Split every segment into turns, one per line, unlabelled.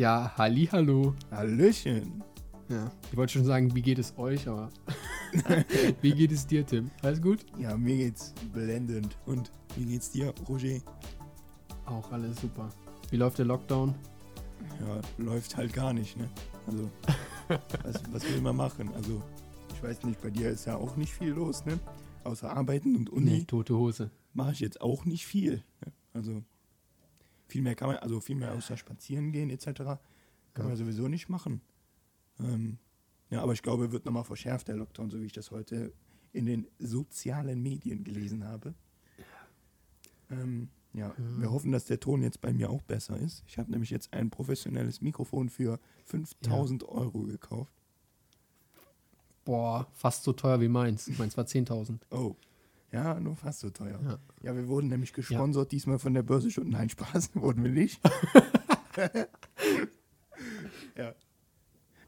Ja, halli, hallo.
Hallöchen.
Ja, ich wollte schon sagen, wie geht es euch, aber wie geht es dir, Tim? Alles gut?
Ja, mir geht's blendend. Und wie geht's dir, Roger?
Auch alles super. Wie läuft der Lockdown?
Ja, läuft halt gar nicht, ne? Also, was, was will man machen? Also, ich weiß nicht, bei dir ist ja auch nicht viel los, ne? Außer Arbeiten und Uni
Nee, tote Hose.
mache ich jetzt auch nicht viel. Ne? Also, viel mehr kann man, also viel mehr außer spazieren gehen etc. kann
Ja.
man sowieso nicht machen. Ähm, ja, aber ich glaube, wird nochmal verschärft, der Lockdown, so wie ich das heute in den sozialen Medien gelesen habe. Ähm, ja,
Ja.
wir hoffen, dass der Ton jetzt bei mir auch besser ist. Ich habe nämlich jetzt ein professionelles Mikrofon für 5000 Euro gekauft.
Boah, fast so teuer wie meins. Meins war 10.000.
Oh, ja, nur fast so teuer.
Ja.
Ja, wir wurden nämlich gesponsert, diesmal von der Börse schon. Nein, Spaß, wurden wir nicht. ja.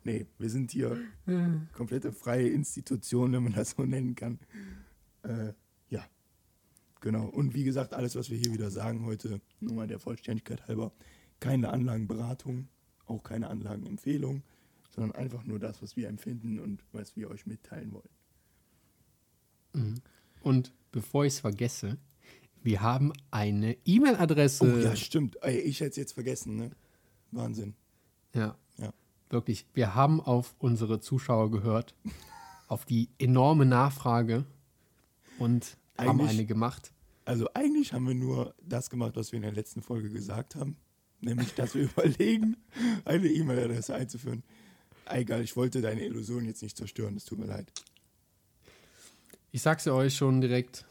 Nee, wir sind hier komplette freie Institution, wenn man das so nennen kann. Äh, ja, genau. Und wie gesagt, alles, was wir hier wieder sagen heute, nur mal der Vollständigkeit halber, keine Anlagenberatung, auch keine Anlagenempfehlung, sondern einfach nur das, was wir empfinden und was wir euch mitteilen wollen.
Mhm. Und bevor ich es vergesse, wir haben eine E-Mail-Adresse.
Oh ja, stimmt. Ich hätte es jetzt vergessen, ne? Wahnsinn.
Ja.
Ja.
Wirklich. Wir haben auf unsere Zuschauer gehört, auf die enorme Nachfrage und haben
Eigentlich-
eine gemacht.
Also eigentlich haben wir nur das gemacht, was wir in der letzten Folge gesagt haben. Nämlich, dass wir überlegen, eine E-Mail-Adresse einzuführen. Egal, ich wollte deine Illusion jetzt nicht zerstören, es tut mir leid.
Ich sag's ja euch schon direkt: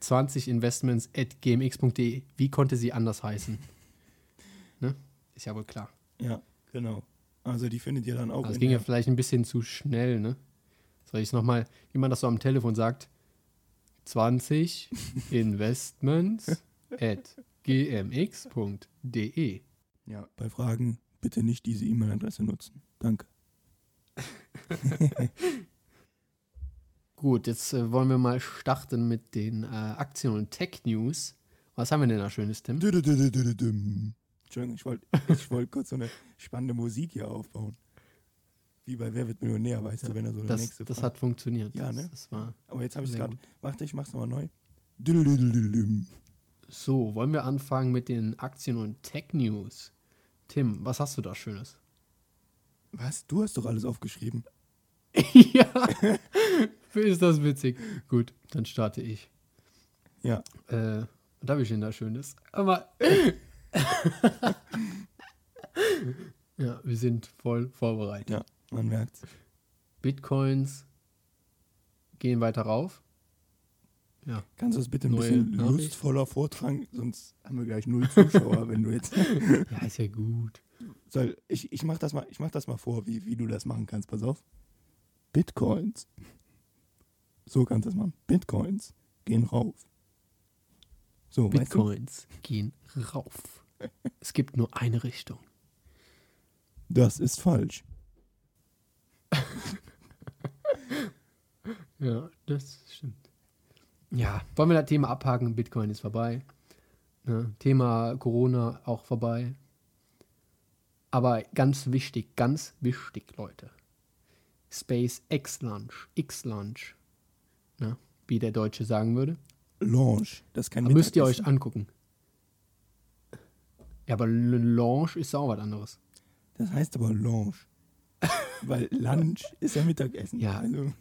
20 investments at gmx.de. Wie konnte sie anders heißen? Ne? Ist ja wohl klar.
Ja, genau. Also die findet ihr dann auch
es
in
ging ja vielleicht ein bisschen zu schnell, ne? Soll ich es nochmal, wie man das so am Telefon sagt? 20 investments at gmx.de.
ja, bei Fragen bitte nicht diese E-Mail-Adresse nutzen. Danke.
Gut, jetzt äh, wollen wir mal starten mit den äh, Aktien- und Tech-News. Was haben wir denn da Schönes, Tim?
Dü-dü-dü-dü-dü-düm. Entschuldigung, ich wollte ich wollt kurz so eine spannende Musik hier aufbauen. Wie bei Wer wird Millionär, weißt du, wenn er so eine
Das,
nächste
das
Frage-
hat funktioniert.
Ja,
das,
ne?
das war
Aber jetzt habe ich es
sehr
gerade. Warte, ich mach's nochmal neu. Dü-dü-dü-dü-düm.
So, wollen wir anfangen mit den Aktien- und Tech-News? Tim, was hast du da Schönes?
Was? Du hast doch alles aufgeschrieben.
ja, ist das witzig. Gut, dann starte ich.
Ja.
Äh, was habe ich denn da Schönes? Aber. ja, wir sind voll vorbereitet.
Ja, man merkt's.
Bitcoins gehen weiter rauf. Ja,
Kannst du das bitte ein
Neue
bisschen
Nachricht?
lustvoller vortragen? Sonst haben wir gleich null Zuschauer, wenn du jetzt.
ja ist ja gut.
Soll, ich, ich mach das mal, ich mach das mal vor, wie, wie du das machen kannst. Pass auf. Bitcoins. So kannst du das machen. Bitcoins gehen rauf. So, weißt du?
Bitcoins gehen rauf. Es gibt nur eine Richtung.
Das ist falsch.
Ja, das stimmt. Ja, wollen wir das Thema abhaken? Bitcoin ist vorbei. Ne? Thema Corona auch vorbei. Aber ganz wichtig, ganz wichtig, Leute. Space X Launch, X Launch. Ne? Wie der Deutsche sagen würde.
Launch. Das kann
müsst ihr euch angucken. Ja, aber L- Launch ist auch was anderes.
Das heißt aber Launch. Weil Lunch ist ja Mittagessen.
Ja.
Also,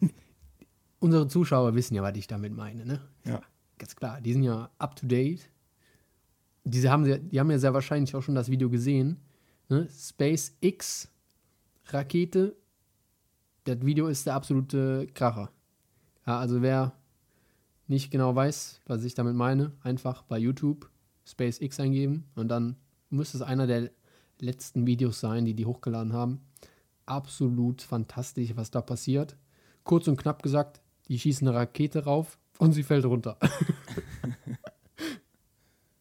Unsere Zuschauer wissen ja, was ich damit meine, ne?
ja.
Ganz klar, die sind ja up to date. Diese haben, die haben ja sehr wahrscheinlich auch schon das Video gesehen. Ne? SpaceX Rakete. Das Video ist der absolute Kracher. Ja, also wer nicht genau weiß, was ich damit meine, einfach bei YouTube SpaceX eingeben und dann müsste es einer der letzten Videos sein, die die hochgeladen haben. Absolut fantastisch, was da passiert. Kurz und knapp gesagt, die schießen eine Rakete rauf und sie fällt runter.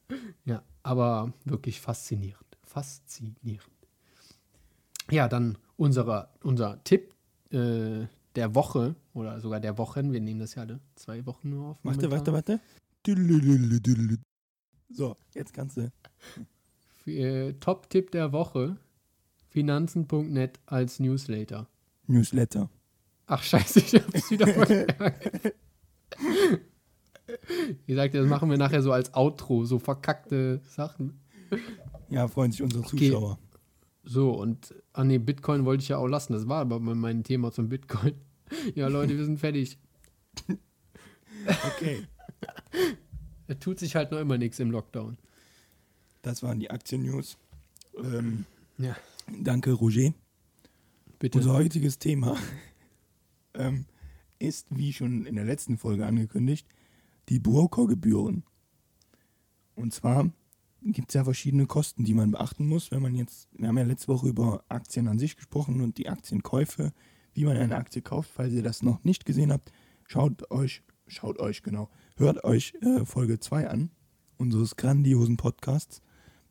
ja, aber wirklich faszinierend. Faszinierend. Ja, dann unsere, unser Tipp äh, der Woche oder sogar der Wochen. Wir nehmen das ja alle zwei Wochen nur auf.
Warte, warte, warte. So, jetzt kannst du.
Äh, Top-Tipp der Woche Finanzen.net als Newsletter.
Newsletter.
Ach scheiße, ich hab's wieder verkackt. Ihr sagt, das machen wir nachher so als Outro, so verkackte Sachen.
Ja, freuen sich unsere
Okay.
Zuschauer.
So, und, ah nee, Bitcoin wollte ich ja auch lassen. Das war aber mein- Thema zum Bitcoin. Ja, Leute, wir sind fertig.
Okay,
Es tut sich halt noch immer nichts im Lockdown.
das waren die Aktien-News. Ähm,
Ja,
danke, Roger.
bitte.
Unser heutiges Thema ähm, ist, wie schon in der letzten Folge angekündigt, die Brokergebühren. Und zwar gibt es ja verschiedene Kosten, die man beachten muss, wenn man jetzt, wir haben ja letzte Woche über Aktien an sich gesprochen und die Aktienkäufe, wie man eine Aktie kauft. Falls ihr das noch nicht gesehen habt, schaut euch, schaut euch genau, hört euch äh, Folge 2 an, unseres grandiosen Podcasts.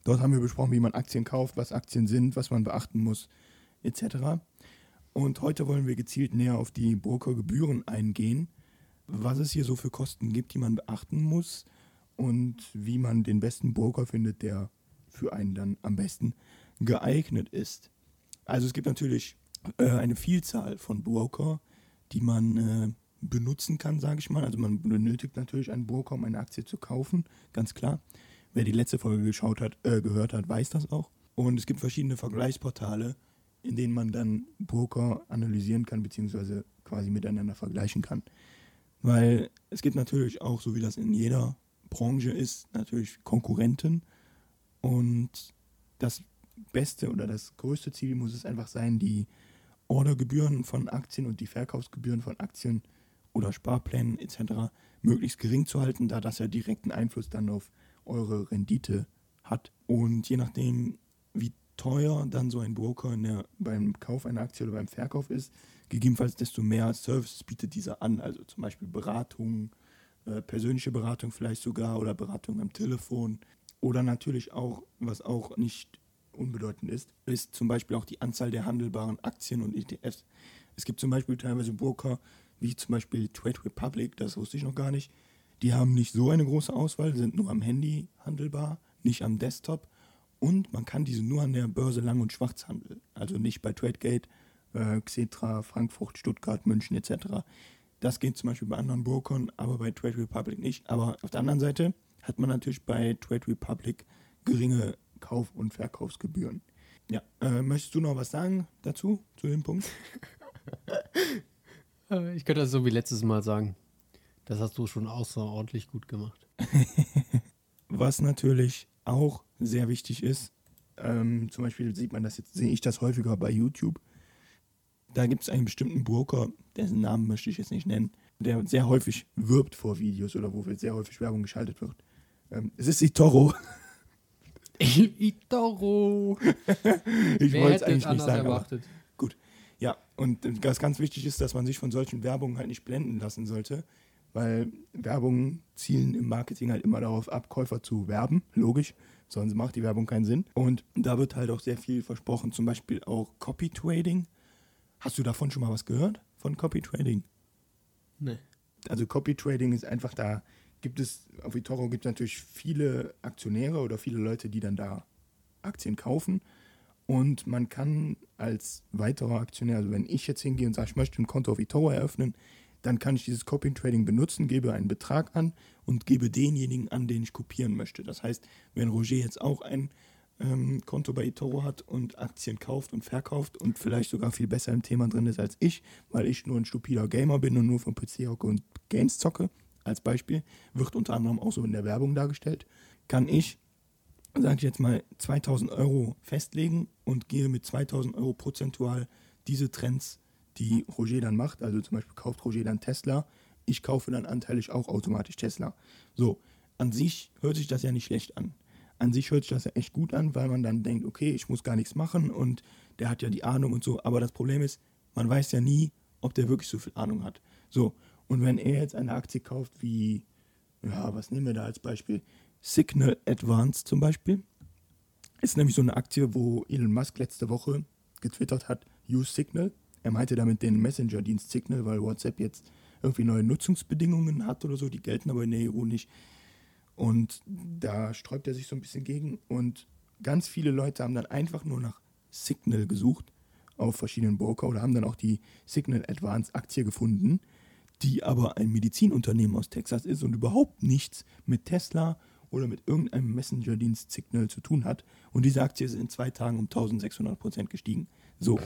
Dort haben wir besprochen, wie man Aktien kauft, was Aktien sind, was man beachten muss, etc. Und heute wollen wir gezielt näher auf die Brokergebühren eingehen, was es hier so für Kosten gibt, die man beachten muss und wie man den besten Broker findet, der für einen dann am besten geeignet ist. Also es gibt natürlich äh, eine Vielzahl von Broker, die man äh, benutzen kann, sage ich mal. Also man benötigt natürlich einen Broker, um eine Aktie zu kaufen, ganz klar. Wer die letzte Folge geschaut hat, äh, gehört hat, weiß das auch. Und es gibt verschiedene Vergleichsportale, in denen man dann Broker analysieren kann, beziehungsweise quasi miteinander vergleichen kann. Weil es gibt natürlich auch, so wie das in jeder Branche ist, natürlich Konkurrenten. Und das beste oder das größte Ziel muss es einfach sein, die Ordergebühren von Aktien und die Verkaufsgebühren von Aktien oder Sparplänen etc. möglichst gering zu halten, da das ja direkten Einfluss dann auf eure Rendite hat. Und je nachdem, wie teuer dann so ein Broker der, beim Kauf einer Aktie oder beim Verkauf ist, gegebenenfalls desto mehr Services bietet dieser an. Also zum Beispiel Beratung, äh, persönliche Beratung vielleicht sogar oder Beratung am Telefon. Oder natürlich auch, was auch nicht unbedeutend ist, ist zum Beispiel auch die Anzahl der handelbaren Aktien und ETFs. Es gibt zum Beispiel teilweise Broker, wie zum Beispiel Trade Republic, das wusste ich noch gar nicht. Die haben nicht so eine große Auswahl, sind nur am Handy handelbar, nicht am Desktop. Und man kann diese nur an der Börse Lang- und Schwarz handeln. Also nicht bei Tradegate, äh, Xetra, Frankfurt, Stuttgart, München etc. Das geht zum Beispiel bei anderen Brokern, aber bei Trade Republic nicht. Aber auf der anderen Seite hat man natürlich bei Trade Republic geringe Kauf- und Verkaufsgebühren. Ja, äh, möchtest du noch was sagen dazu, zu dem Punkt?
Äh, Ich könnte das so wie letztes Mal sagen. Das hast du schon außerordentlich gut gemacht.
Was natürlich auch sehr wichtig ist, ähm, zum Beispiel sieht man das jetzt, sehe ich das häufiger bei YouTube. Da gibt es einen bestimmten Broker, dessen Namen möchte ich jetzt nicht nennen, der sehr häufig wirbt vor Videos oder wo sehr häufig Werbung geschaltet wird. Ähm, es ist eToro.
Itoro!
Ich wollte es eigentlich nicht sagen.
Erwartet?
gut. Ja, und was ganz wichtig ist, dass man sich von solchen Werbungen halt nicht blenden lassen sollte, weil Werbungen zielen im Marketing halt immer darauf ab, Käufer zu werben. Logisch, sonst macht die Werbung keinen Sinn. Und da wird halt auch sehr viel versprochen, zum Beispiel auch Copy Trading. Hast du davon schon mal was gehört? Von Copy Trading?
Nee.
Also Copy Trading ist einfach da, gibt es, auf eToro gibt es natürlich viele Aktionäre oder viele Leute, die dann da Aktien kaufen. Und man kann als weiterer Aktionär, also wenn ich jetzt hingehe und sage, ich möchte ein Konto auf eToro eröffnen, dann kann ich dieses Copy Trading benutzen, gebe einen Betrag an und gebe denjenigen an, den ich kopieren möchte. Das heißt, wenn Roger jetzt auch ein ähm, Konto bei eToro hat und Aktien kauft und verkauft und vielleicht sogar viel besser im Thema drin ist als ich, weil ich nur ein stupider Gamer bin und nur vom PC hocke und Games zocke, als Beispiel, wird unter anderem auch so in der Werbung dargestellt, kann ich, sage ich jetzt mal, 2000 Euro festlegen und gehe mit 2000 Euro prozentual diese Trends, die Roger dann macht, also zum Beispiel kauft Roger dann Tesla, ich kaufe dann anteilig auch automatisch Tesla. So, an sich hört sich das ja nicht schlecht an. An sich hört sich das ja echt gut an, weil man dann denkt, okay, ich muss gar nichts machen und der hat ja die Ahnung und so. Aber das Problem ist, man weiß ja nie, ob der wirklich so viel Ahnung hat. So, und wenn er jetzt eine Aktie kauft wie, ja, was nehmen wir da als Beispiel? Signal Advance zum Beispiel. Ist nämlich so eine Aktie, wo Elon Musk letzte Woche getwittert hat, use Signal. Er meinte damit den Messenger-Dienst Signal, weil WhatsApp jetzt irgendwie neue Nutzungsbedingungen hat oder so, die gelten aber in der EU nicht. Und da sträubt er sich so ein bisschen gegen. Und ganz viele Leute haben dann einfach nur nach Signal gesucht auf verschiedenen Broker oder haben dann auch die Signal Advance Aktie gefunden, die aber ein Medizinunternehmen aus Texas ist und überhaupt nichts mit Tesla oder mit irgendeinem Messenger-Dienst Signal zu tun hat. Und diese Aktie ist in zwei Tagen um 1600 Prozent gestiegen. So,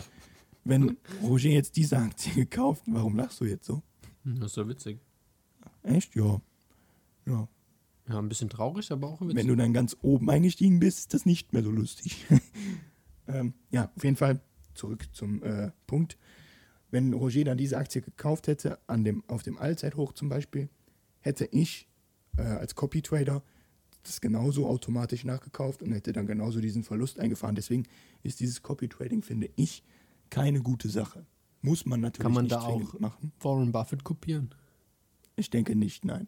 wenn Roger jetzt diese Aktie gekauft, warum lachst du jetzt so?
Das ist ja witzig.
Echt? Ja. Ja.
Ja, ein bisschen traurig, aber auch witzig.
Wenn du dann ganz oben eingestiegen bist, ist das nicht mehr so lustig. ähm, ja, auf jeden Fall zurück zum äh, Punkt. Wenn Roger dann diese Aktie gekauft hätte, an dem, auf dem Allzeithoch zum Beispiel, hätte ich äh, als Copy-Trader das genauso automatisch nachgekauft und hätte dann genauso diesen Verlust eingefahren. Deswegen ist dieses Copy-Trading, finde ich, keine gute Sache. Muss man natürlich
Kann man
nicht
da auch
machen.
Warren Buffett kopieren?
Ich denke nicht, nein.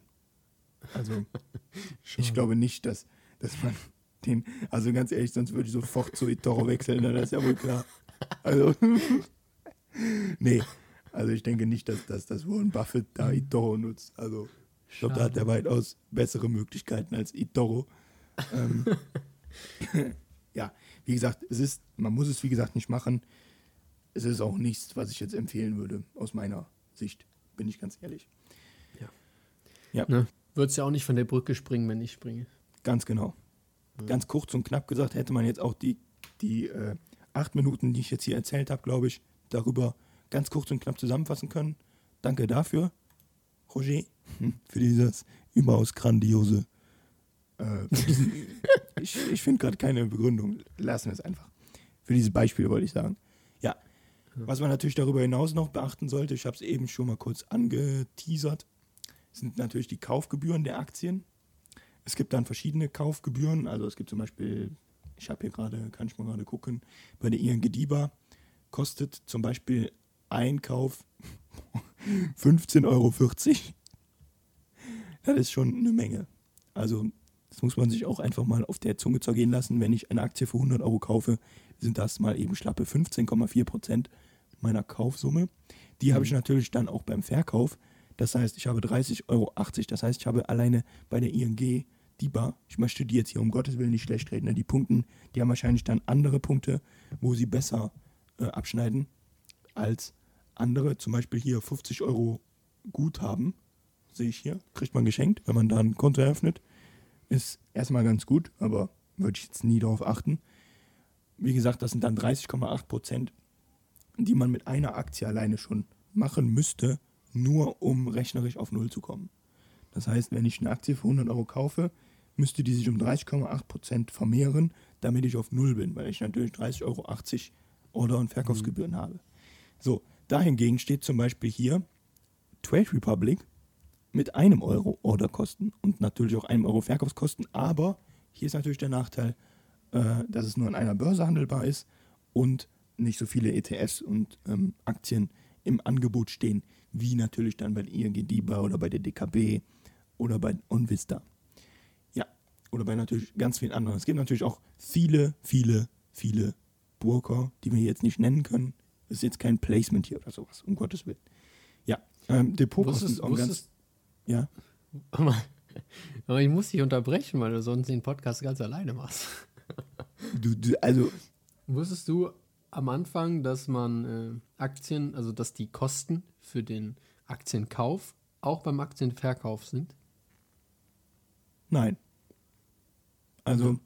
Also, ich glaube nicht, dass, dass man den, also ganz ehrlich, sonst würde ich sofort zu eToro wechseln, das ist ja wohl klar. Also, nee, also ich denke nicht, dass, dass, dass Warren Buffett da eToro nutzt. Also, ich glaube, da hat er weitaus bessere Möglichkeiten als eToro. Ähm, ja, wie gesagt, es ist, man muss es wie gesagt nicht machen. Es ist auch nichts, was ich jetzt empfehlen würde, aus meiner Sicht, bin ich ganz ehrlich.
Ne? Würdest ja auch nicht von der Brücke springen, wenn ich springe.
Ganz genau. Ganz kurz und knapp gesagt, hätte man jetzt auch die, die äh, acht Minuten, die ich jetzt hier erzählt habe, glaube ich, darüber ganz kurz und knapp zusammenfassen können. Danke dafür, Roger, für dieses überaus grandiose. Äh, ich ich finde gerade keine Begründung. Lassen wir es einfach. Für dieses Beispiel wollte ich sagen. Ja. Was man natürlich darüber hinaus noch beachten sollte, ich habe es eben schon mal kurz angeteasert, sind natürlich die Kaufgebühren der Aktien. Es gibt dann verschiedene Kaufgebühren. Also es gibt zum Beispiel, ich habe hier gerade, kann ich mal gerade gucken, bei der ING DIBA kostet zum Beispiel ein Kauf 15,40 Euro. Das ist schon eine Menge. Also das muss man sich auch einfach mal auf der Zunge zergehen lassen. Wenn ich eine Aktie für 100 Euro kaufe, sind das mal eben schlappe 15,4 Prozent meiner Kaufsumme. Die habe ich natürlich dann auch beim Verkauf. Das heißt, ich habe 30,80 Euro. Das heißt, ich habe alleine bei der ING DIBA, ich möchte die jetzt hier um Gottes Willen nicht schlecht reden, ne? die Punkten, die haben wahrscheinlich dann andere Punkte, wo sie besser äh, abschneiden als andere. Zum Beispiel hier 50 Euro Guthaben, sehe ich hier, kriegt man geschenkt, wenn man da ein Konto eröffnet. Ist erstmal ganz gut, aber würde ich jetzt nie darauf achten. Wie gesagt, das sind dann 30,8 Prozent, die man mit einer Aktie alleine schon machen müsste, nur um rechnerisch auf Null zu kommen. Das heißt, wenn ich eine Aktie für 100 Euro kaufe, müsste die sich um 30,8 Prozent vermehren, damit ich auf Null bin, weil ich natürlich 30,80 Euro Order- und Verkaufsgebühren habe. So, dahingegen steht zum Beispiel hier Trade Republic mit einem Euro Orderkosten und natürlich auch einem Euro Verkaufskosten, aber hier ist natürlich der Nachteil, äh, dass es nur an einer Börse handelbar ist und nicht so viele ETFs und ähm, Aktien im Angebot stehen, wie natürlich dann bei der ING DIBA oder bei der DKB oder bei Onvista. Ja, oder bei natürlich ganz vielen anderen. Es gibt natürlich auch viele, viele, viele Broker, die wir jetzt nicht nennen können. Das ist jetzt kein Placement hier oder sowas, um Gottes Willen. Ja, ähm, Depotkosten ist auch ganz. Ja,
Aber ich muss dich unterbrechen, weil du sonst den Podcast ganz alleine machst.
du, du, also
Wusstest du am Anfang, dass man äh, Aktien, also dass die Kosten für den Aktienkauf auch beim Aktienverkauf sind?
Nein. Also,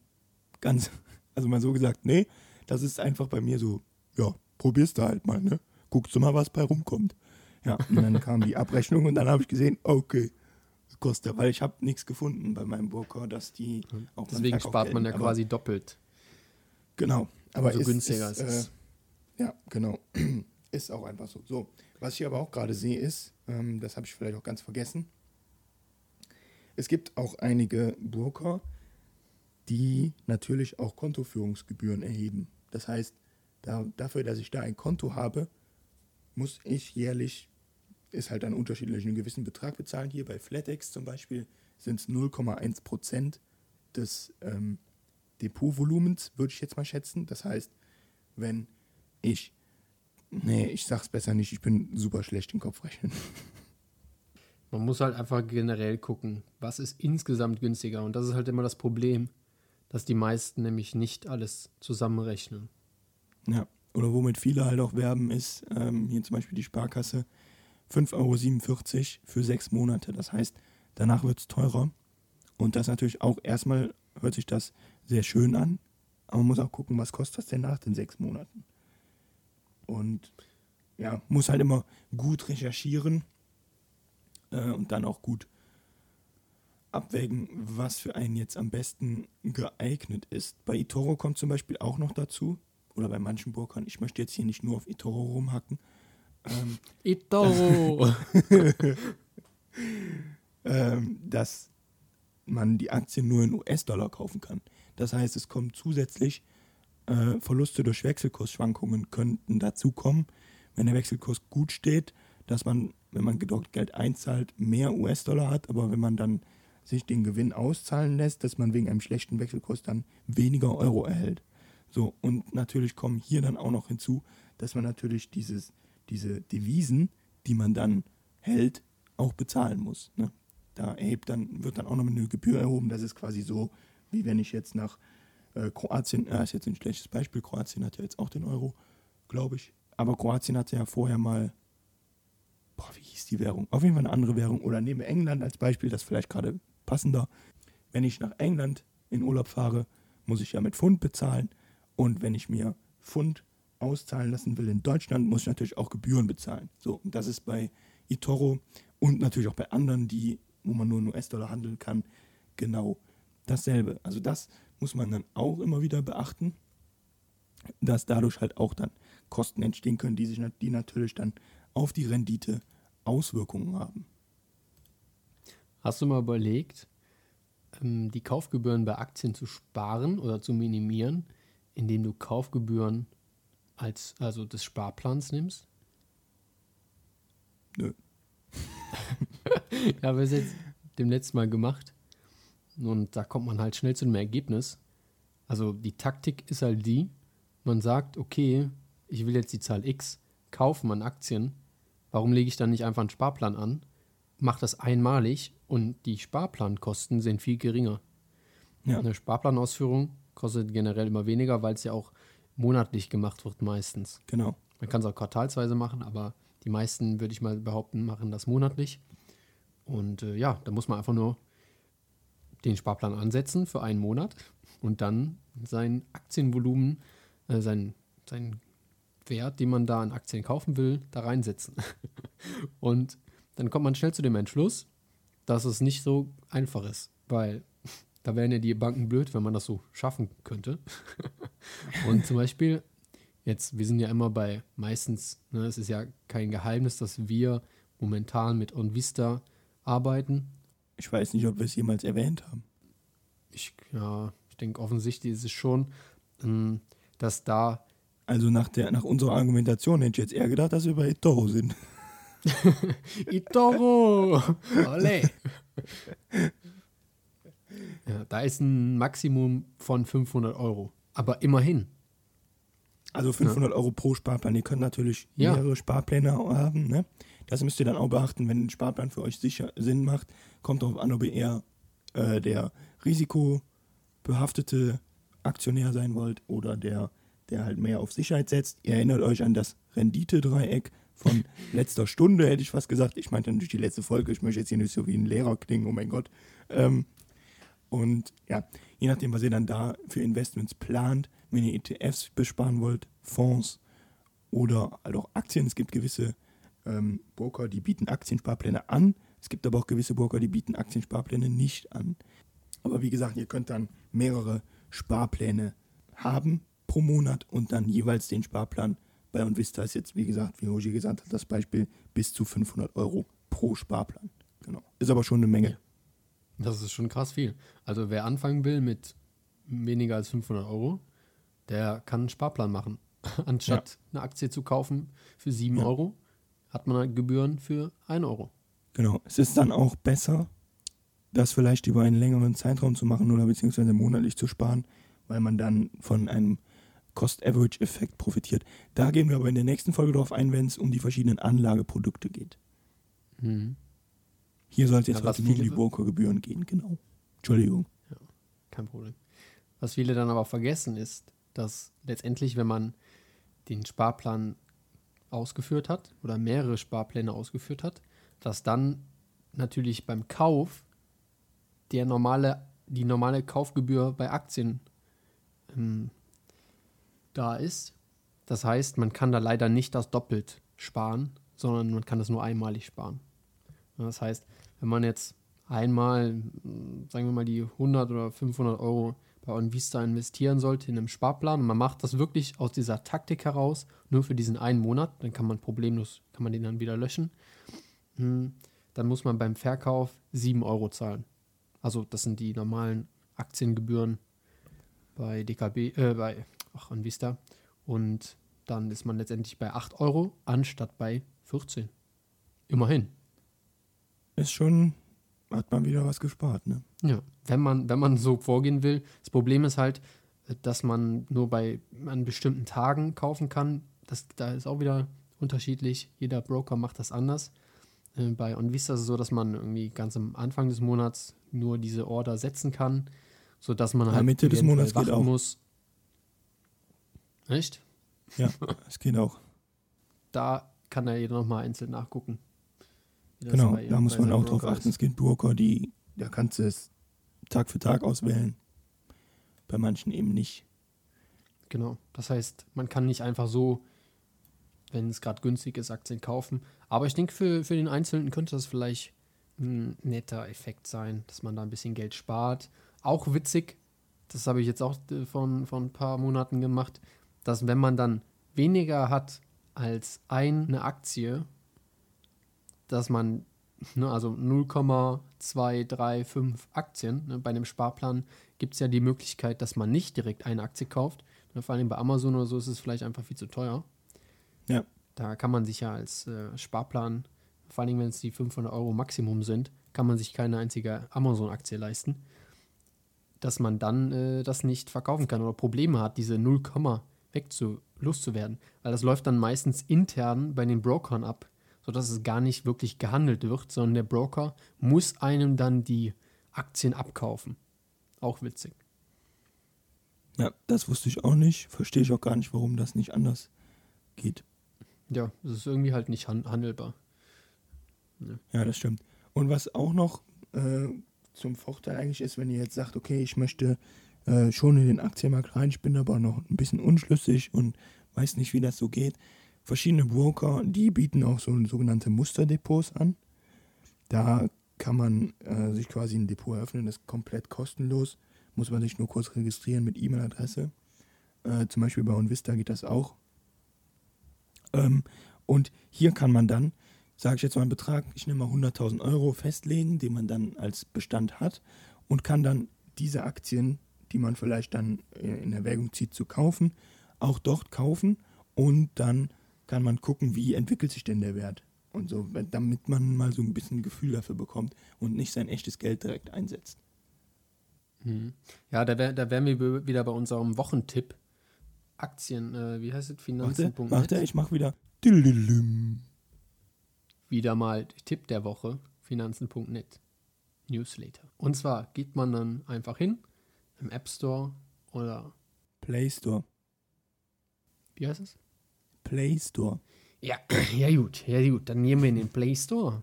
ganz, also mal so gesagt, nee, das ist einfach bei mir so, ja, probierst du halt mal, ne? Guckst du mal, was bei rumkommt. Ja, und dann kam die Abrechnung und dann habe ich gesehen, okay, kostet, weil ich habe nichts gefunden bei meinem Broker, dass die auch
Deswegen spart man ja quasi doppelt.
Genau. Aber
Umso
ist,
günstiger ist, es.
Äh, ja, genau. ist auch einfach so. So, was ich aber auch gerade sehe, ist, ähm, das habe ich vielleicht auch ganz vergessen. Es gibt auch einige Broker, die natürlich auch Kontoführungsgebühren erheben. Das heißt, da, dafür, dass ich da ein Konto habe, muss ich jährlich, ist halt ein unterschiedlich, einen gewissen Betrag bezahlen. Hier bei FlatEx zum Beispiel sind es 0,1 Prozent des ähm, Depotvolumens, würde ich jetzt mal schätzen. Das heißt, wenn ich, nee, ich sag's besser nicht, ich bin super schlecht im Kopfrechnen.
Man muss halt einfach generell gucken, was ist insgesamt günstiger. Und das ist halt immer das Problem, dass die meisten nämlich nicht alles zusammenrechnen.
Ja, oder womit viele halt auch werben, ist ähm, hier zum Beispiel die Sparkasse 5,47 Euro für sechs Monate. Das heißt, danach wird es teurer. Und das natürlich auch erstmal hört sich das sehr schön an, aber man muss auch gucken, was kostet das denn nach den sechs Monaten. Und ja, muss halt immer gut recherchieren äh, und dann auch gut abwägen, was für einen jetzt am besten geeignet ist. Bei eToro kommt zum Beispiel auch noch dazu, oder bei manchen Burkern, ich möchte jetzt hier nicht nur auf eToro rumhacken. Ähm,
eToro!
ähm, dass man die Aktien nur in US-Dollar kaufen kann. Das heißt, es kommen zusätzlich äh, Verluste durch Wechselkursschwankungen könnten dazukommen, wenn der Wechselkurs gut steht, dass man, wenn man dort Geld einzahlt, mehr US-Dollar hat, aber wenn man dann sich den Gewinn auszahlen lässt, dass man wegen einem schlechten Wechselkurs dann weniger Euro erhält. So, und natürlich kommen hier dann auch noch hinzu, dass man natürlich dieses, diese Devisen, die man dann hält, auch bezahlen muss. Ne? Da erhebt dann, wird dann auch noch eine Gebühr erhoben. Das ist quasi so, wie wenn ich jetzt nach äh, Kroatien, äh, ist jetzt ein schlechtes Beispiel, Kroatien hat ja jetzt auch den Euro, glaube ich. Aber Kroatien hatte ja vorher mal, boah, wie hieß die Währung? Auf jeden Fall eine andere Währung. Oder nehme England als Beispiel, das ist vielleicht gerade passender. Wenn ich nach England in Urlaub fahre, muss ich ja mit Pfund bezahlen. Und wenn ich mir Pfund auszahlen lassen will in Deutschland, muss ich natürlich auch Gebühren bezahlen. So, das ist bei eToro und natürlich auch bei anderen, die, wo man nur in US-Dollar handeln kann, genau dasselbe. Also das muss man dann auch immer wieder beachten, dass dadurch halt auch dann Kosten entstehen können, die sich die natürlich dann auf die Rendite Auswirkungen haben.
Hast du mal überlegt, ähm, die Kaufgebühren bei Aktien zu sparen oder zu minimieren, indem du Kaufgebühren als also des Sparplans nimmst?
Nö.
ja, wir es jetzt dem letzten Mal gemacht. Und da kommt man halt schnell zu einem Ergebnis. Also die Taktik ist halt die, man sagt, okay, ich will jetzt die Zahl X kaufen an Aktien. Warum lege ich dann nicht einfach einen Sparplan an? Mach das einmalig und die Sparplankosten sind viel geringer. Ja. Eine Sparplanausführung kostet generell immer weniger, weil es ja auch monatlich gemacht wird meistens.
Genau.
Man kann es auch quartalsweise machen, aber die meisten, würde ich mal behaupten, machen das monatlich. Und äh, ja, da muss man einfach nur den Sparplan ansetzen für einen Monat und dann sein Aktienvolumen, äh, sein, sein Wert, den man da an Aktien kaufen will, da reinsetzen. und dann kommt man schnell zu dem Entschluss, dass es nicht so einfach ist, weil da wären ja die Banken blöd, wenn man das so schaffen könnte. und zum Beispiel, jetzt, wir sind ja immer bei meistens, ne, es ist ja kein Geheimnis, dass wir momentan mit OnVista arbeiten.
Ich weiß nicht, ob wir es jemals erwähnt haben.
Ich, ja, ich denke, offensichtlich ist es schon, ähm, dass da.
Also nach, der, nach unserer Argumentation hätte ich jetzt eher gedacht, dass wir bei eToro sind.
eToro! Ole! ja, da ist ein Maximum von 500 Euro. Aber immerhin.
Also 500 ja. Euro pro Sparplan. Ihr könnt natürlich ja. mehrere Sparpläne haben. Ne? Das müsst ihr dann auch beachten, wenn ein Sparplan für euch sicher Sinn macht. Kommt darauf an, ob ihr eher äh, der risikobehaftete Aktionär sein wollt oder der, der halt mehr auf Sicherheit setzt. Ihr erinnert euch an das Renditedreieck von letzter Stunde, hätte ich fast gesagt. Ich meinte natürlich die letzte Folge. Ich möchte jetzt hier nicht so wie ein Lehrer klingen, oh mein Gott. Ähm, und ja, je nachdem, was ihr dann da für Investments plant, wenn ihr ETFs besparen wollt, Fonds oder halt auch Aktien. Es gibt gewisse ähm, Broker, die bieten Aktiensparpläne an. Es gibt aber auch gewisse Broker, die bieten Aktiensparpläne nicht an. Aber wie gesagt, ihr könnt dann mehrere Sparpläne haben pro Monat und dann jeweils den Sparplan. Bei OnVista ist jetzt, wie gesagt, wie Roger gesagt hat, das Beispiel bis zu 500 Euro pro Sparplan. Genau. Ist aber schon eine Menge.
Das ist schon krass viel. Also wer anfangen will mit weniger als 500 Euro, der kann einen Sparplan machen. Anstatt ja. eine Aktie zu kaufen für 7 ja. Euro, hat man Gebühren für 1 Euro.
Genau. Es ist dann auch besser, das vielleicht über einen längeren Zeitraum zu machen oder beziehungsweise monatlich zu sparen, weil man dann von einem Cost-Average-Effekt profitiert. Da gehen wir aber in der nächsten Folge darauf ein, wenn es um die verschiedenen Anlageprodukte geht. Mhm. Hier soll es jetzt ja, heute nur um die Brokergebühren gehen, genau. Entschuldigung. Ja,
kein Problem. Was viele dann aber vergessen ist, dass letztendlich, wenn man den Sparplan ausgeführt hat oder mehrere Sparpläne ausgeführt hat, dass dann natürlich beim Kauf der normale, die normale Kaufgebühr bei Aktien ähm, da ist. Das heißt, man kann da leider nicht das doppelt sparen, sondern man kann das nur einmalig sparen. Das heißt, wenn man jetzt einmal, sagen wir mal, die 100 oder 500 Euro bei OnVista investieren sollte in einem Sparplan und man macht das wirklich aus dieser Taktik heraus, nur für diesen einen Monat, dann kann man problemlos, kann man den dann wieder löschen, hm, dann muss man beim Verkauf 7 Euro zahlen. Also das sind die normalen Aktiengebühren bei DKB, äh, bei ach, OnVista und dann ist man letztendlich bei 8 Euro anstatt bei 14. Immerhin.
Ist schon hat man wieder was gespart, ne?
Ja, wenn man, wenn man so vorgehen will. Das Problem ist halt, dass man nur bei an bestimmten Tagen kaufen kann. Das, da ist auch wieder unterschiedlich. Jeder Broker macht das anders. Äh, bei OnVista ist es so, dass man irgendwie ganz am Anfang des Monats nur diese Order setzen kann, sodass man
Ja,
halt
Mitte des Monats geht auch.
muss. Echt?
Ja, es geht auch.
Da kann ja jeder nochmal einzeln nachgucken.
Genau, da muss man auch drauf achten. Es gibt Broker, die, da kannst du es Tag für Tag auswählen. Bei manchen eben nicht.
Genau. Das heißt, man kann nicht einfach so, wenn es gerade günstig ist, Aktien kaufen. Aber ich denke, für, für den Einzelnen könnte das vielleicht ein netter Effekt sein, dass man da ein bisschen Geld spart. Auch witzig, das habe ich jetzt auch äh, von, von ein paar Monaten gemacht, dass wenn man dann weniger hat als eine Aktie, dass man, ne, also 0,235 Aktien, ne, bei einem Sparplan gibt es ja die Möglichkeit, dass man nicht direkt eine Aktie kauft. Ne, vor allem bei Amazon oder so ist es vielleicht einfach viel zu teuer.
Ja.
Da kann man sich ja als äh, Sparplan, vor allem wenn es die 500 Euro Maximum sind, kann man sich keine einzige Amazon-Aktie leisten, dass man dann äh, das nicht verkaufen kann oder Probleme hat, diese 0, wegzu loszuwerden. Weil das läuft dann meistens intern bei den Brokern ab, sodass es gar nicht wirklich gehandelt wird, sondern der Broker muss einem dann die Aktien abkaufen. Auch witzig.
Ja, das wusste ich auch nicht. Verstehe ich auch gar nicht, warum das nicht anders geht.
Ja, das ist irgendwie halt nicht han handelbar.
Ja, das stimmt. Und was auch noch äh, zum Vorteil eigentlich ist, wenn ihr jetzt sagt, okay, ich möchte äh, schon in den Aktienmarkt rein, ich bin aber noch ein bisschen unschlüssig und weiß nicht, wie das so geht. Verschiedene Broker, die bieten auch so sogenannte Musterdepots an. Da kann man äh, sich quasi ein Depot eröffnen, das ist komplett kostenlos. Muss man sich nur kurz registrieren mit E-Mail-Adresse. Äh, zum Beispiel bei OnVista geht das auch. Ähm, und hier kann man dann sage ich jetzt mal einen Betrag, ich nehme mal 100.000 Euro festlegen, den man dann als Bestand hat und kann dann diese Aktien, die man vielleicht dann in Erwägung zieht zu kaufen, auch dort kaufen und dann kann man gucken, wie entwickelt sich denn der Wert und so, damit man mal so ein bisschen ein Gefühl dafür bekommt und nicht sein echtes Geld direkt einsetzt.
Mhm. Ja, da, wär, da wären wir wieder bei unserem Wochentipp. Aktien, äh, wie heißt es? Finanzen.net.
warte, ich mach wieder.
Wieder mal Tipp der Woche. Finanzen.net. Newsletter. Und zwar geht man dann einfach hin im App Store oder
Play Store.
wie heißt es?
Play Store.
Ja, ja gut, ja gut. Dann gehen wir in den Play Store,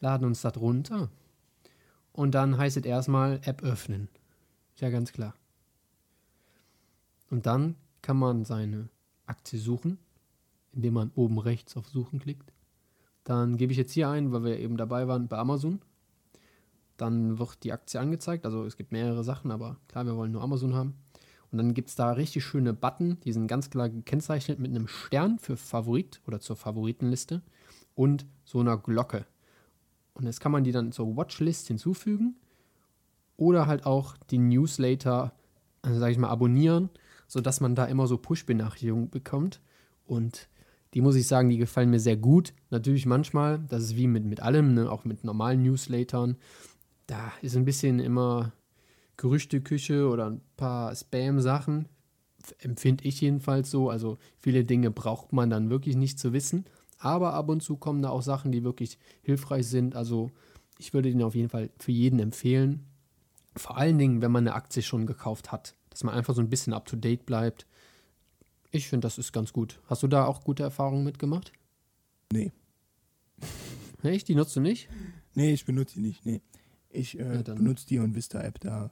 laden uns das runter und dann heißt es erstmal App öffnen. Ist ja ganz klar. Und dann kann man seine Aktie suchen, indem man oben rechts auf Suchen klickt. Dann gebe ich jetzt hier ein, weil wir eben dabei waren bei Amazon. Dann wird die Aktie angezeigt. Also es gibt mehrere Sachen, aber klar, wir wollen nur Amazon haben. Und dann gibt es da richtig schöne Button, die sind ganz klar gekennzeichnet mit einem Stern für Favorit oder zur Favoritenliste und so einer Glocke. Und jetzt kann man die dann zur Watchlist hinzufügen oder halt auch die Newsletter, also sage ich mal, abonnieren, sodass man da immer so Push-Benachrichtigungen bekommt. Und die muss ich sagen, die gefallen mir sehr gut. Natürlich manchmal, das ist wie mit, mit allem, ne, auch mit normalen Newslettern, da ist ein bisschen immer Gerüchteküche oder ein paar Spam-Sachen. Empfinde ich jedenfalls so. Also viele Dinge braucht man dann wirklich nicht zu wissen. Aber ab und zu kommen da auch Sachen, die wirklich hilfreich sind. Also ich würde den auf jeden Fall für jeden empfehlen. Vor allen Dingen, wenn man eine Aktie schon gekauft hat. Dass man einfach so ein bisschen up-to-date bleibt. Ich finde, das ist ganz gut. Hast du da auch gute Erfahrungen mitgemacht?
Nee.
Echt? Die nutzt du nicht?
Nee, ich benutze die nicht. Nee. Ich äh,
Ja,
benutze die und Vista App da.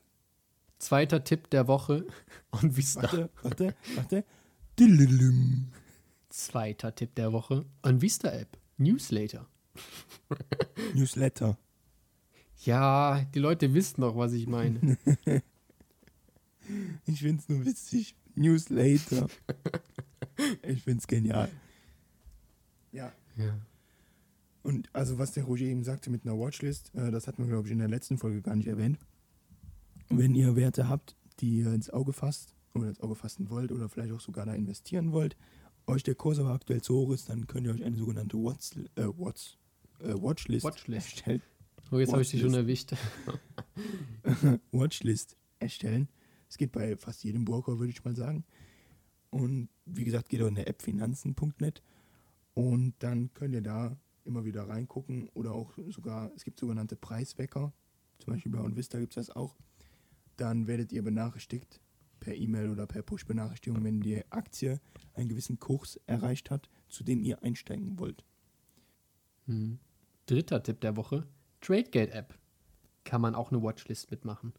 Zweiter Tipp der Woche und Vista.
Warte, warte, warte.
Zweiter Tipp der Woche und Vista App. Newsletter.
Newsletter.
Ja, die Leute wissen doch, was ich meine.
Ich find's nur witzig. Newsletter. ich find's genial. Ja.
ja.
Und also was der Roger eben sagte mit einer Watchlist, äh, das hatten wir, glaube ich, in der letzten Folge gar nicht erwähnt. Wenn ihr Werte habt, die ihr ins Auge fasst oder ins Auge fassen wollt oder vielleicht auch sogar da investieren wollt, euch der Kurs aber aktuell zu hoch ist, dann könnt ihr euch eine sogenannte Watch, äh, Watch, äh, Watchlist,
Watchlist.
erstellen.
Oh, jetzt habe ich dich schon erwischt.
Watchlist erstellen. Es geht bei fast jedem Broker, würde ich mal sagen. Und wie gesagt, geht auch in der App finanzen.net und dann könnt ihr da immer wieder reingucken oder auch sogar, es gibt sogenannte Preiswecker, zum Beispiel bei OnVista gibt es das auch. Dann werdet ihr benachrichtigt per E-Mail oder per Push-Benachrichtigung, wenn die Aktie einen gewissen Kurs erreicht hat, zu dem ihr einsteigen wollt.
Hm. Dritter Tipp der Woche: TradeGate App. Kann man auch eine Watchlist mitmachen.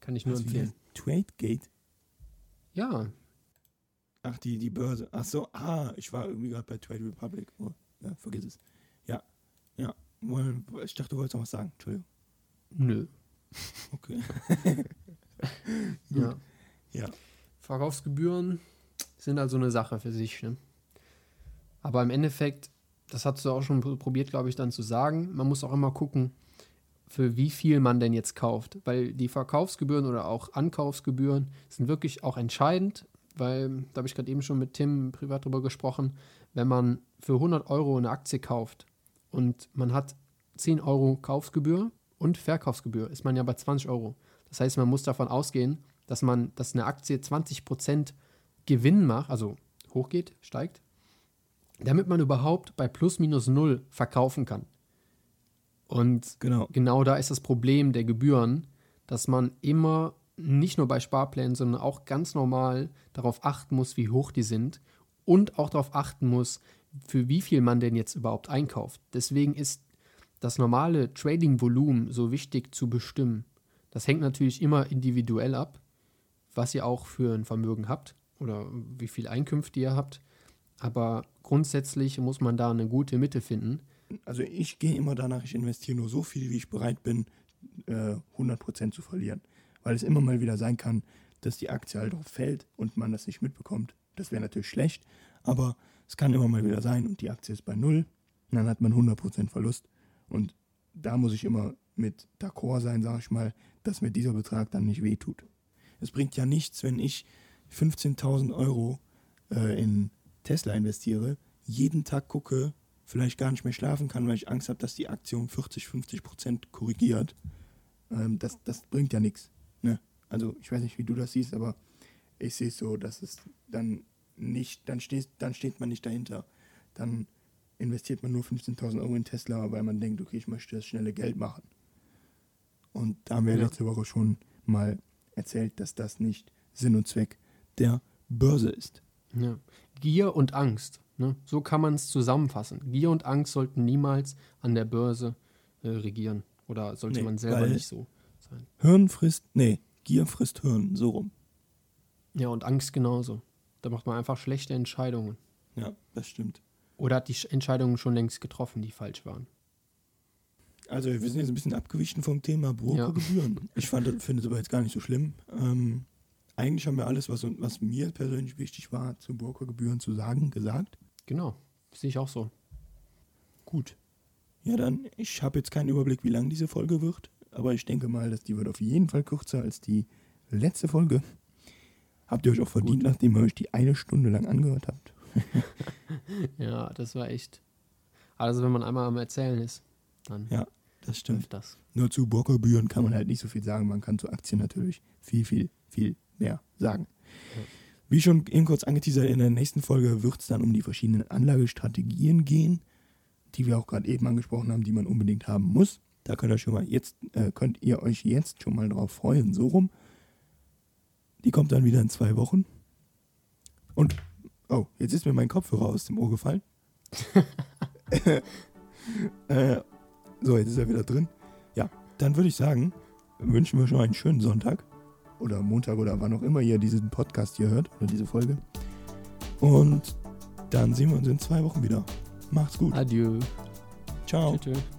Kann ich nur
Was,
empfehlen.
Tradegate?
Ja,
Ach, die, die Börse. Ach so, ah, ich war irgendwie gerade bei Trade Republic. Oh, ja, vergiss es. Ja, ja. Ich dachte, du wolltest noch was sagen. Entschuldigung.
nö.
Okay.
Ja.
Ja.
Verkaufsgebühren sind also eine Sache für sich. Ne? Aber im Endeffekt, das hast du auch schon pr- probiert, glaube ich, dann zu sagen, man muss auch immer gucken, für wie viel man denn jetzt kauft. Weil die Verkaufsgebühren oder auch Ankaufsgebühren sind wirklich auch entscheidend, weil, da habe ich gerade eben schon mit Tim privat drüber gesprochen, wenn man für 100 Euro eine Aktie kauft und man hat 10 Euro Kaufsgebühr und Verkaufsgebühr, ist man ja bei 20 Euro. Das heißt, man muss davon ausgehen, dass man, dass eine Aktie 20% Gewinn macht, also hochgeht, steigt, damit man überhaupt bei plus minus null verkaufen kann. Und
Genau.
genau da ist das Problem der Gebühren, dass man immer nicht nur bei Sparplänen, sondern auch ganz normal darauf achten muss, wie hoch die sind und auch darauf achten muss, für wie viel man denn jetzt überhaupt einkauft. Deswegen ist das normale Trading-Volumen so wichtig zu bestimmen. Das hängt natürlich immer individuell ab, was ihr auch für ein Vermögen habt oder wie viel Einkünfte ihr habt. Aber grundsätzlich muss man da eine gute Mitte finden.
Also ich gehe immer danach, ich investiere nur so viel, wie ich bereit bin, äh, 100% zu verlieren. Weil es immer mal wieder sein kann, dass die Aktie halt auch fällt und man das nicht mitbekommt. Das wäre natürlich schlecht, aber es kann immer mal wieder sein und die Aktie ist bei Null dann hat man 100% Verlust. Und da muss ich immer mit d'accord sein, sage ich mal, dass mir dieser Betrag dann nicht wehtut. Es bringt ja nichts, wenn ich 15.000 Euro äh, in Tesla investiere, jeden Tag gucke, vielleicht gar nicht mehr schlafen kann, weil ich Angst habe, dass die Aktie um 40, 50 Prozent korrigiert. Ähm, das, das bringt ja nichts. Ne? Also ich weiß nicht, wie du das siehst, aber ich sehe es so, dass es dann nicht, dann steht, dann steht man nicht dahinter. Dann investiert man nur 15.000 Euro in Tesla, weil man denkt, okay, ich möchte das schnelle Geld machen. Und da haben wir
Ja.
letzte Woche schon mal erzählt, dass das nicht Sinn und Zweck der Börse ist.
Ja. Gier und Angst. Ne? So kann man es zusammenfassen. Gier und Angst sollten niemals an der Börse äh, regieren. Oder sollte
Nee,
man selber nicht so sein.
Hirn frisst, nee, Gier frisst Hirn, so rum.
Ja, und Angst genauso. Da macht man einfach schlechte Entscheidungen.
Ja, das stimmt.
Oder hat die Sch- Entscheidungen schon längst getroffen, die falsch waren.
Also wir sind jetzt ein bisschen abgewichen vom Thema Brokergebühren. Ich fand, finde es aber jetzt gar nicht so schlimm. Ähm, eigentlich haben wir alles, was, was mir persönlich wichtig war, zu Brokergebühren zu sagen, gesagt.
Genau. Sehe ich auch so.
Gut. Ja, dann, ich habe jetzt keinen Überblick, wie lang diese Folge wird, aber ich denke mal, dass die wird auf jeden Fall kürzer als die letzte Folge. Habt ihr euch auch verdient,
Gut.
nachdem ihr euch die eine Stunde lang angehört habt.
Ja, das war echt. Also, wenn man einmal am Erzählen ist, dann
Ja, das stimmt.
das.
Nur zu Brokergebühren kann man halt nicht so viel sagen. Man kann zu Aktien natürlich viel, viel, viel mehr sagen.
Ja.
Wie schon eben kurz angeteasert, in der nächsten Folge wird es dann um die verschiedenen Anlagestrategien gehen, die wir auch gerade eben angesprochen haben, die man unbedingt haben muss. Da könnt ihr, schon mal jetzt, äh, könnt ihr euch jetzt schon mal drauf freuen, so rum. Die kommt dann wieder in zwei Wochen. Und, oh, jetzt ist mir mein Kopfhörer aus dem Ohr gefallen. äh, so, jetzt ist er wieder drin. Ja, dann würde ich sagen, wünschen wir schon einen schönen Sonntag. Oder Montag oder wann auch immer ihr diesen Podcast hier hört oder diese Folge. Und dann sehen wir uns in zwei Wochen wieder. Macht's gut.
Adieu.
Ciao.
Tschüss.